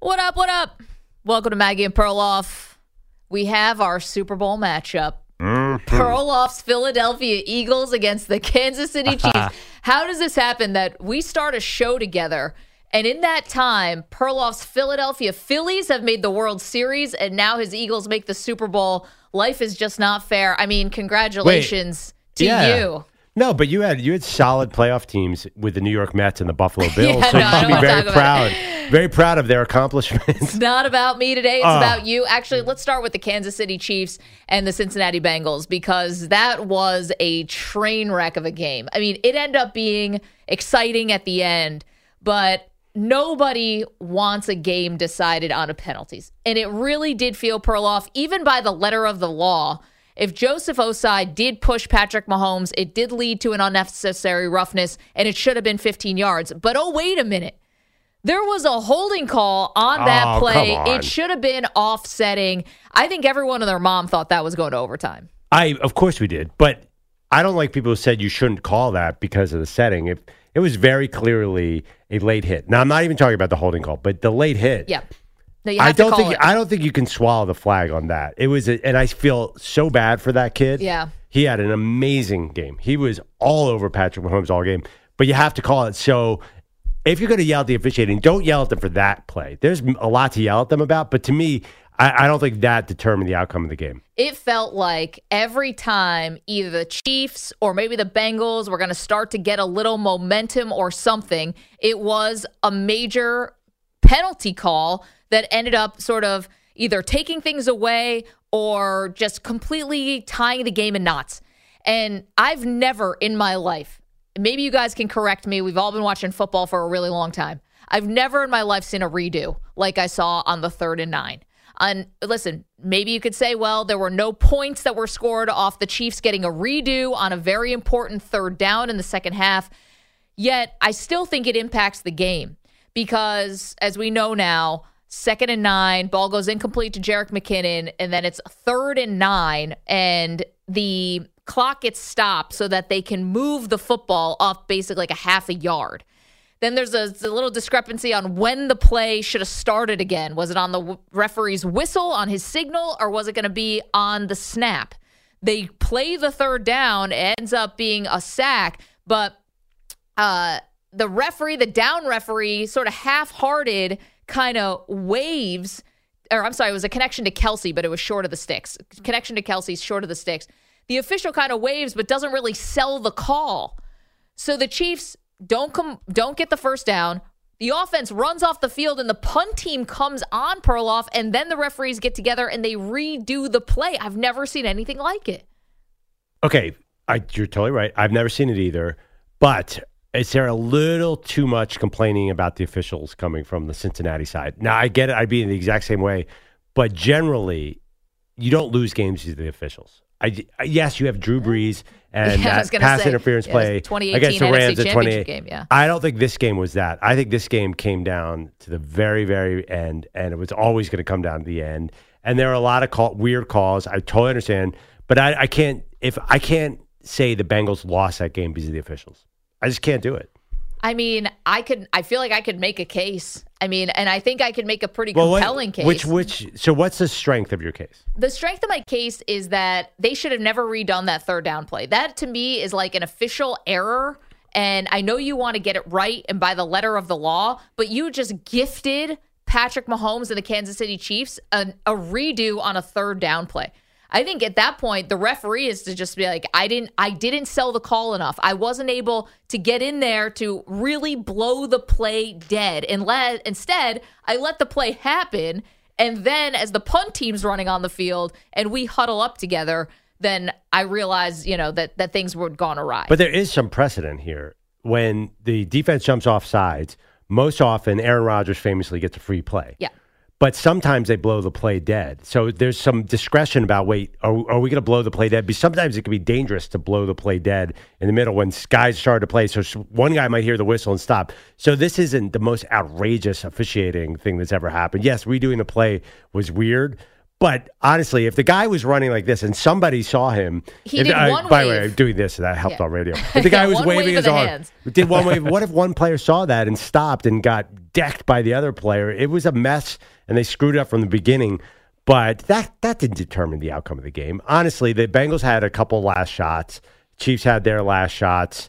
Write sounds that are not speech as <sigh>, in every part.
What up? What up? Welcome to Maggie and Perloff. We have our Super Bowl matchup. Mm, Perloff's Philadelphia Eagles against the Kansas City <laughs> Chiefs. How does this happen that we start a show together? And in that time, Perloff's Philadelphia Phillies have made the World Series, and now his Eagles make the Super Bowl. Life is just not fair. I mean, congratulations to yeah. you. No, but you had you had solid playoff teams with the New York Mets and the Buffalo <laughs> Bills, Yeah, so no, you should be very proud, very proud of their accomplishments. It's not about me today. It's Oh. about you. Actually, let's start with the Kansas City Chiefs and the Cincinnati Bengals because that was a train wreck of a game. I mean, it ended up being exciting at the end, but nobody wants a game decided on a penalties. And it really did feel Perloff, even by the letter of the law. If Joseph Ossai did push Patrick Mahomes, it did lead to an unnecessary roughness and it should have been 15 yards. But oh, wait a minute. There was a holding call on oh, that Oh, play. It should have been offsetting. I think everyone and their mom thought that was going to overtime. I of course we did, but I don't like people who said you shouldn't call that because of the setting. It it was very clearly a late hit. Now I'm not even talking about the holding call, but the late hit. Yeah. No, I don't think it. I don't think you can swallow the flag on that. It was, a, and I feel so bad for that kid. Yeah. he had an amazing game. He was all over Patrick Mahomes all game. But you have to call it. So if you're going to yell at the officiating, don't yell at them for that play. There's a lot to yell at them about, but to me, I, I don't think that determined the outcome of the game. it felt like every time either the Chiefs or maybe the Bengals were going to start to get a little momentum or something, it was a major penalty call that ended up sort of either taking things away or just completely tying the game in knots. And I've never in my life, maybe you guys can correct me, we've all been watching football for a really long time. I've never in my life seen a redo like I saw on the third and nine. And listen, maybe you could say, well, there were no points that were scored off the Chiefs getting a redo on a very important third down in the second half. Yet I still think it impacts the game because, as we know now, second and nine, ball goes incomplete to Jerick McKinnon, and then it's third and nine, and the clock gets stopped so that they can move the football off basically like a half a yard. Then there's a, a little discrepancy on when the play should have started again. Was it on the referee's whistle, on his signal, or was it going to be on the snap? They play the third down, ends up being a sack, but uh, the referee, the down referee, sort of half-hearted, kind of waves, or I'm sorry, it was a connection to Kelce, but it was short of the sticks. Connection to Kelce's short of the sticks. The official kind of waves, but doesn't really sell the call. So the Chiefs don't come, don't get the first down. The offense runs off the field, and the punt team comes on Perloff, and then the referees get together and they redo the play. I've never seen anything like it. Okay, I, you're totally right. I've never seen it either. But is there a little too much complaining about the officials coming from the Cincinnati side? Now, I get it. I'd be in the exact same way. But generally, you don't lose games to the officials. I, yes, you have Drew Brees <laughs> and Yeah, that pass say, interference yeah, play 2018 against the Rams at Championship 28. game, yeah. I don't think this game was that. I think this game came down to the very, very end, and it was always going to come down to the end. And there are a lot of call, weird calls. I totally understand, but I, I can't if I can't say the Bengals lost that game because of the officials. I just can't do it. I mean, I could. I feel like I could make a case. I mean, and I think I could make a pretty Well, what- compelling case. Which which so what's the strength of your case? the strength of my case is that they should have never redone that third down play. That to me is like an official error. And I know you want to get it right and by the letter of the law, but you just gifted Patrick Mahomes and the Kansas City Chiefs a, a redo on a third down play. I think at that point the referee is to just be like, I didn't I didn't sell the call enough. I wasn't able to get in there to really blow the play dead. And let instead I let the play happen. And then as the punt team's running on the field and we huddle up together, then I realize, you know, that that things were gone awry. But there is some precedent here. When the defense jumps off sides, most often Aaron Rodgers famously gets a free play. yeah. But sometimes they blow the play dead. So there's some discretion about wait, are, are we going to blow the play dead? Because sometimes it can be dangerous to blow the play dead in the middle when guys start to play. So one guy might hear the whistle and stop. So this isn't the most outrageous officiating thing that's ever happened. Yes, redoing the play was weird. But honestly, if the guy was running like this and somebody saw him, He if- did I- one By the way. I'm doing this, that helped Yeah. on radio. <laughs> If the guy Yeah, was waving his of the arm, hands. did one wave. <laughs> What if one player saw that and stopped and got decked by the other player? It was a mess, and they screwed up from the beginning. But that that didn't determine the outcome of the game. Honestly, the Bengals had a couple last shots. Chiefs had their last shots.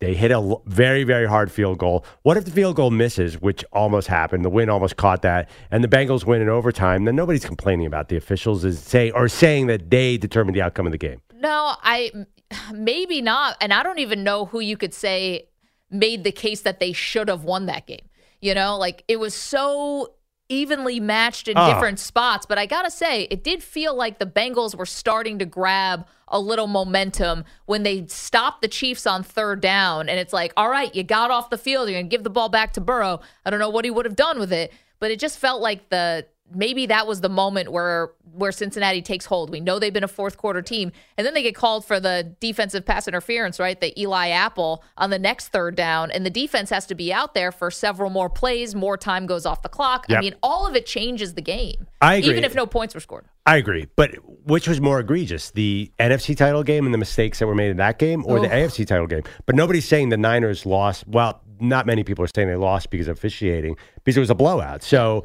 They hit a very, very hard field goal. What if the field goal misses, which almost happened? The win almost caught that, and the Bengals win in overtime. Then nobody's complaining about the officials is say or saying that they determined the outcome of the game. No, I <sighs> maybe not. And I don't even know who you could say made the case that they should have won that game. You know, like it was so evenly matched in Oh. different spots. But I got to say, it did feel like the Bengals were starting to grab a little momentum when they stopped the Chiefs on third down. And it's like, all right, you got off the field. You're going to give the ball back to Burrow. I don't know what he would have done with it, but it just felt like the maybe that was the moment where where Cincinnati takes hold. We know they've been a fourth quarter team, and then they get called for the defensive pass interference, right? The Eli Apple on the next third down, and the defense has to be out there for several more plays. More time goes off the clock. I mean, all of it changes the game. I agree. even if no points were scored. I agree, but which was more egregious, the NFC title game and the mistakes that were made in that game, or the AFC title game? But nobody's saying the Niners lost. Well, not many people are saying they lost because of officiating, because it was a blowout. So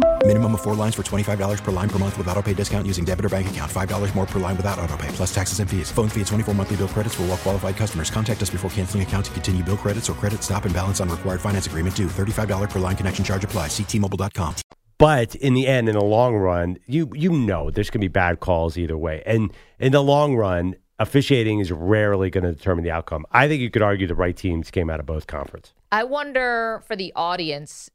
Minimum of four lines for $25 per line per month with auto pay discount using debit or bank account. $5 more per line without auto pay, plus taxes and fees. Phone fee at 24 monthly bill credits for all well qualified customers. Contact us before canceling account to continue bill credits or credit stop and balance on required finance agreement due. $35 per line connection charge apply. Ctmobile.com. But in the end, in the long run, you you know there's going to be bad calls either way. And in the long run, officiating is rarely going to determine the outcome. I think you could argue the right teams came out of both conference. I wonder for the audience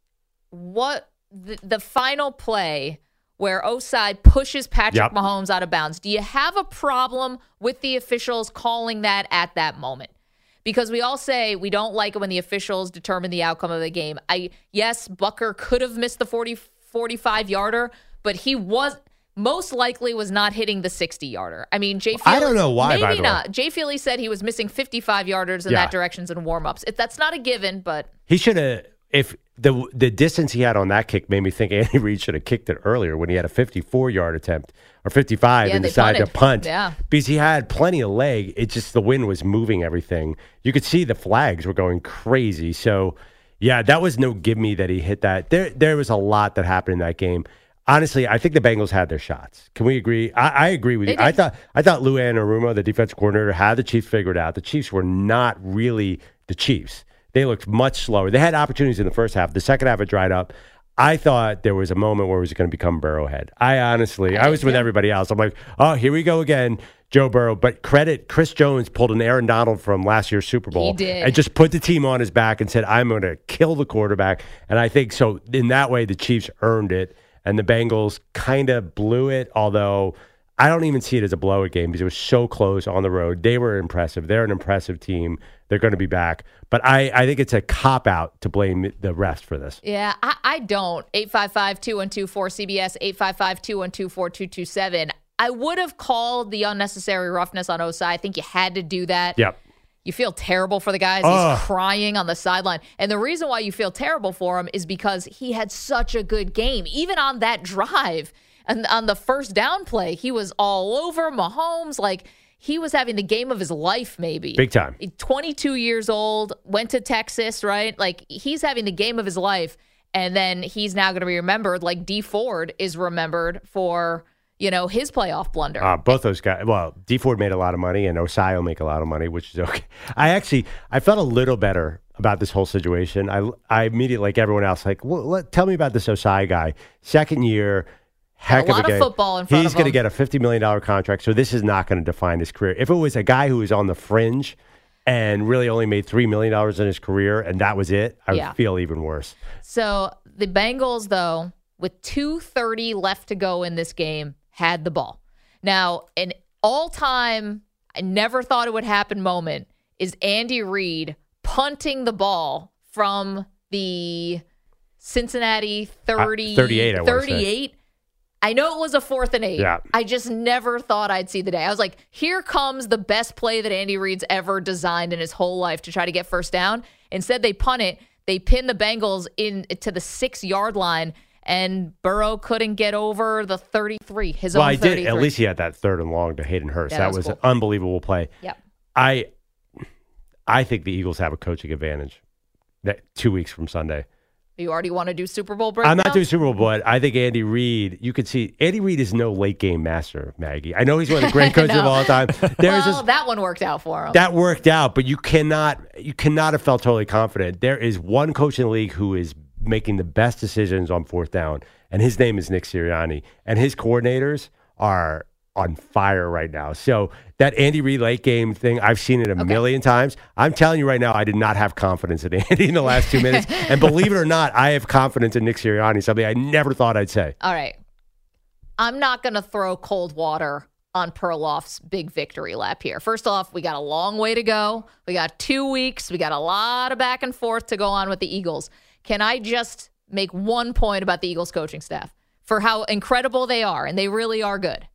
what the, the final play where Ossai pushes Patrick Yep. Mahomes out of bounds. Do you have a problem with the officials calling that at that moment? Because we all say we don't like it when the officials determine the outcome of the game. I yes, Butker could have missed the 40 45 yarder, but he was most likely was not hitting the 60 yarder. I mean, Jay Feely, I don't know why, Maybe the way. not. Jay Feely said he was missing 55 yarders in Yeah. that directions in warm-ups. It, that's not a given, but He should have. If the the distance he had on that kick made me think Andy <laughs> Reid should have kicked it earlier when he had a 54 yard attempt or 55 Yeah, and decided to punt. Yeah. because he had plenty of leg. It just the wind was moving everything. You could see the flags were going crazy. So yeah, that was no give me that he hit that. There there was a lot that happened in that game. Honestly, I think the Bengals had their shots. Can we agree? I, I agree with They you. I thought I thought Lou Anarumo, the defensive coordinator, had the Chiefs figured out. The Chiefs were not really the Chiefs. They looked much slower. They had opportunities in the first half. The second half, it dried up. I thought there was a moment where it was going to become Burrowhead. I honestly, I was with everybody else. I'm like, oh, here we go again, Joe Burrow. But credit, Chris Jones pulled an Aaron Donald from last year's Super Bowl did. and just put the team on his back and said, I'm going to kill the quarterback. And I think so. In that way, the Chiefs earned it, and the Bengals kind of blew it. Although I don't even see it as a blowout game because it was so close on the road. They were impressive. They're an impressive team. They're going to be back. But I, I think it's a cop out to blame the refs for this. Yeah, I, I don't. 855 212 4CBS, 855 212 4227. I would have called the unnecessary roughness on Ossai. I think you had to do that. Yep. You feel terrible for the guys. Ugh. He's crying on the sideline. And the reason why you feel terrible for him is because he had such a good game. Even on that drive and on the first down play, he was all over Mahomes. Like, he was having the game of his life, maybe. Big time. 22 years old, went to Texas, right? Like he's having the game of his life. And then he's now going to be remembered like Dee Ford is remembered for, you know, his playoff blunder. Uh, both those guys. Well, Dee Ford made a lot of money, and Ossai will make a lot of money, which is <laughs> okay. I actually I felt a little better about this whole situation. I I immediately like everyone else like, well, let, tell me about this Ossai guy. Second year, heck a of a of football in front He's going to get a fifty million dollar contract, so this is not going to define his career. If it was a guy who was on the fringe and really only made three million dollars in his career, and that was it, I Yeah. would feel even worse. So the Bengals, though, with 2.30 left to go in this game, had the ball. Now, an all time, I never thought it would happen moment is Andy Reid punting the ball from the Cincinnati 30, Uh, 38, I wanna say. 38. I know it was a fourth and eight. Yeah. I just never thought I'd see the day. I was like, here comes the best play that Andy Reid's ever designed in his whole life to try to get first down. Instead, they punt it. They pin the Bengals in to the six yard line, and Burrow couldn't get over the 33. His Well, own I 33. did. At least he had that third and long to Hayden Hurst. Yeah, that, that was was an unbelievable play. Yep. I I think the Eagles have a coaching advantage. That two weeks from Sunday. You already want to do Super Bowl breakdown? I'm not doing Super Bowl, but I think Andy Reid. You could see Andy Reid is no late game master, Maggie. I know he's one of the great <laughs> coaches of all time. There's well, this, that one worked out for him. that worked out, but you cannot you cannot have felt totally confident. There is one coach in the league who is making the best decisions on fourth down, and his name is Nick Sirianni, and his coordinators are on fire right now. So that Andy Reid late game thing, I've seen it a million times. I'm telling you right now, I did not have confidence in <laughs> Andy in the last two minutes, and believe it or not, I have confidence in Nick Sirianni. Something I never thought I'd say. All right. I'm not going to throw cold water on Perloff's big victory lap here. First off, we got a long way to go. We got two weeks. We got a lot of back and forth to go on with the Eagles. Can I just make one point about the Eagles coaching staff for how incredible they are? And they really are good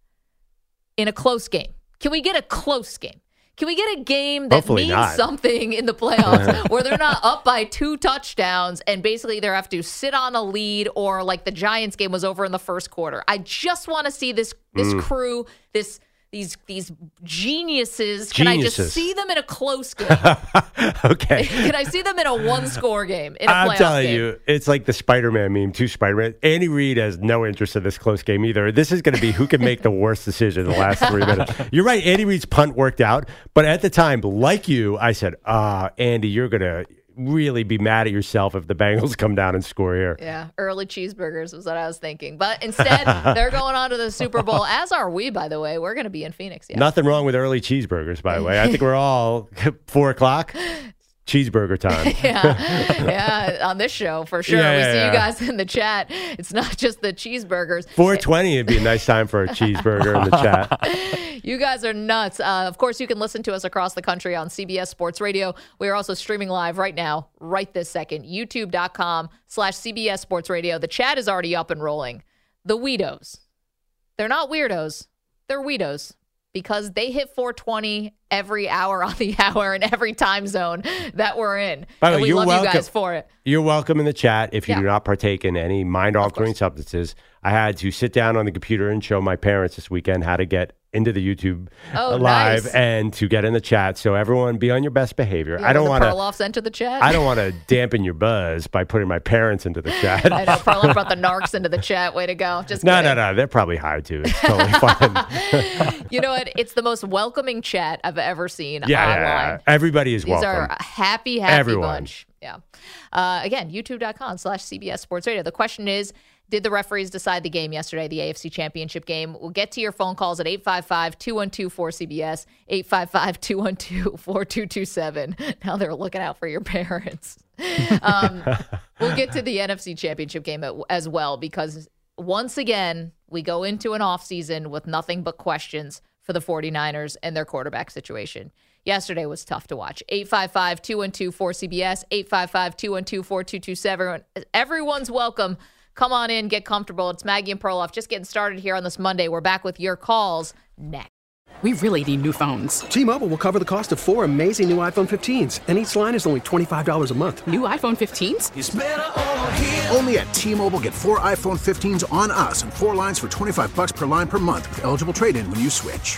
in a close game. Can we get a close game? Can we get a game that Hopefully means not. something in the playoffs <laughs> where they're not up by two touchdowns and basically they have to sit on a lead or like the Giants game was over in the first quarter? I just want to see this this Mm. crew, this these these geniuses. Can I just see them in a close game? <laughs> okay. <laughs> Can I see them in a one score game in a I'm telling game? you, it's like the Spider-Man meme. Two Spider-Man. Andy Reid has no interest in this close game either. This is going to be who can make the worst decision in the last three minutes. <laughs> You're right. Andy Reid's punt worked out, but at the time, like you, I said, "Ah, Andy, you're going to really be mad at yourself if the Bengals come down and score here." Yeah, early cheeseburgers was what I was thinking. But instead, <laughs> they're going on to the Super Bowl, as are we, by the way. We're going to be in Phoenix. Yeah. Nothing wrong with early cheeseburgers, by the way. I think we're all <laughs> four o'clock <laughs> cheeseburger time. <laughs> yeah, yeah, on this show for sure. Yeah, we yeah, see yeah. you guys in the chat. It's not just the cheeseburgers. 420 would be a nice time for a cheeseburger in the chat. <laughs> You guys are nuts. Uh, of course, you can listen to us across the country on CBS Sports Radio. We are also streaming live right now, right this second. YouTube.com slash CBS Sports Radio. The chat is already up and rolling. The Weedos. They're not weirdos. They're Weedos because they hit 420 every hour on the <laughs> hour in every time zone that we're in. By the and way, we you're love you guys for it. You're welcome in the chat if you Yeah. do not partake in any mind altering substances. I had to sit down on the computer and show my parents this weekend how to get into the YouTube Oh, uh, live nice. and to get in the chat. So everyone be on your best behavior. I don't want to Perloffs enter the chat. I don't want to dampen your buzz by putting my parents into the chat. I know Perloff brought the narcs into the chat. Way to go. Just no, kidding. no, no. They're probably high too. It's totally <laughs> fine. You know what? It's the most welcoming chat I've ever seen yeah, online. yeah, yeah. Everybody is These welcome. are a happy, happy Everyone. bunch. Yeah. Uh, again, youtube.com slash CBS Sports Radio. The question is Did the referees decide the game yesterday, the AFC Championship game? We'll get to your phone calls at 855 212 4CBS, 855 212 4227. <laughs> Now they're looking out for your <laughs> parents. Um, we'll get to the NFC Championship game as well because once again, we go into an offseason with nothing but questions for the 49ers and their quarterback situation. Yesterday was tough to watch. 855 212 4CBS, 855 212 4227. Everyone's welcome. Come on in, get comfortable. It's Maggie and Perloff just getting started here on this Monday. We're back with your calls next. We really need new phones. T-Mobile will cover the cost of four amazing new iPhone 15s, and each line is only $25 a month. New iPhone 15s? Only at T-Mobile get four iPhone 15s on us and four lines for 25 bucks per line per month with eligible trade-in when you switch.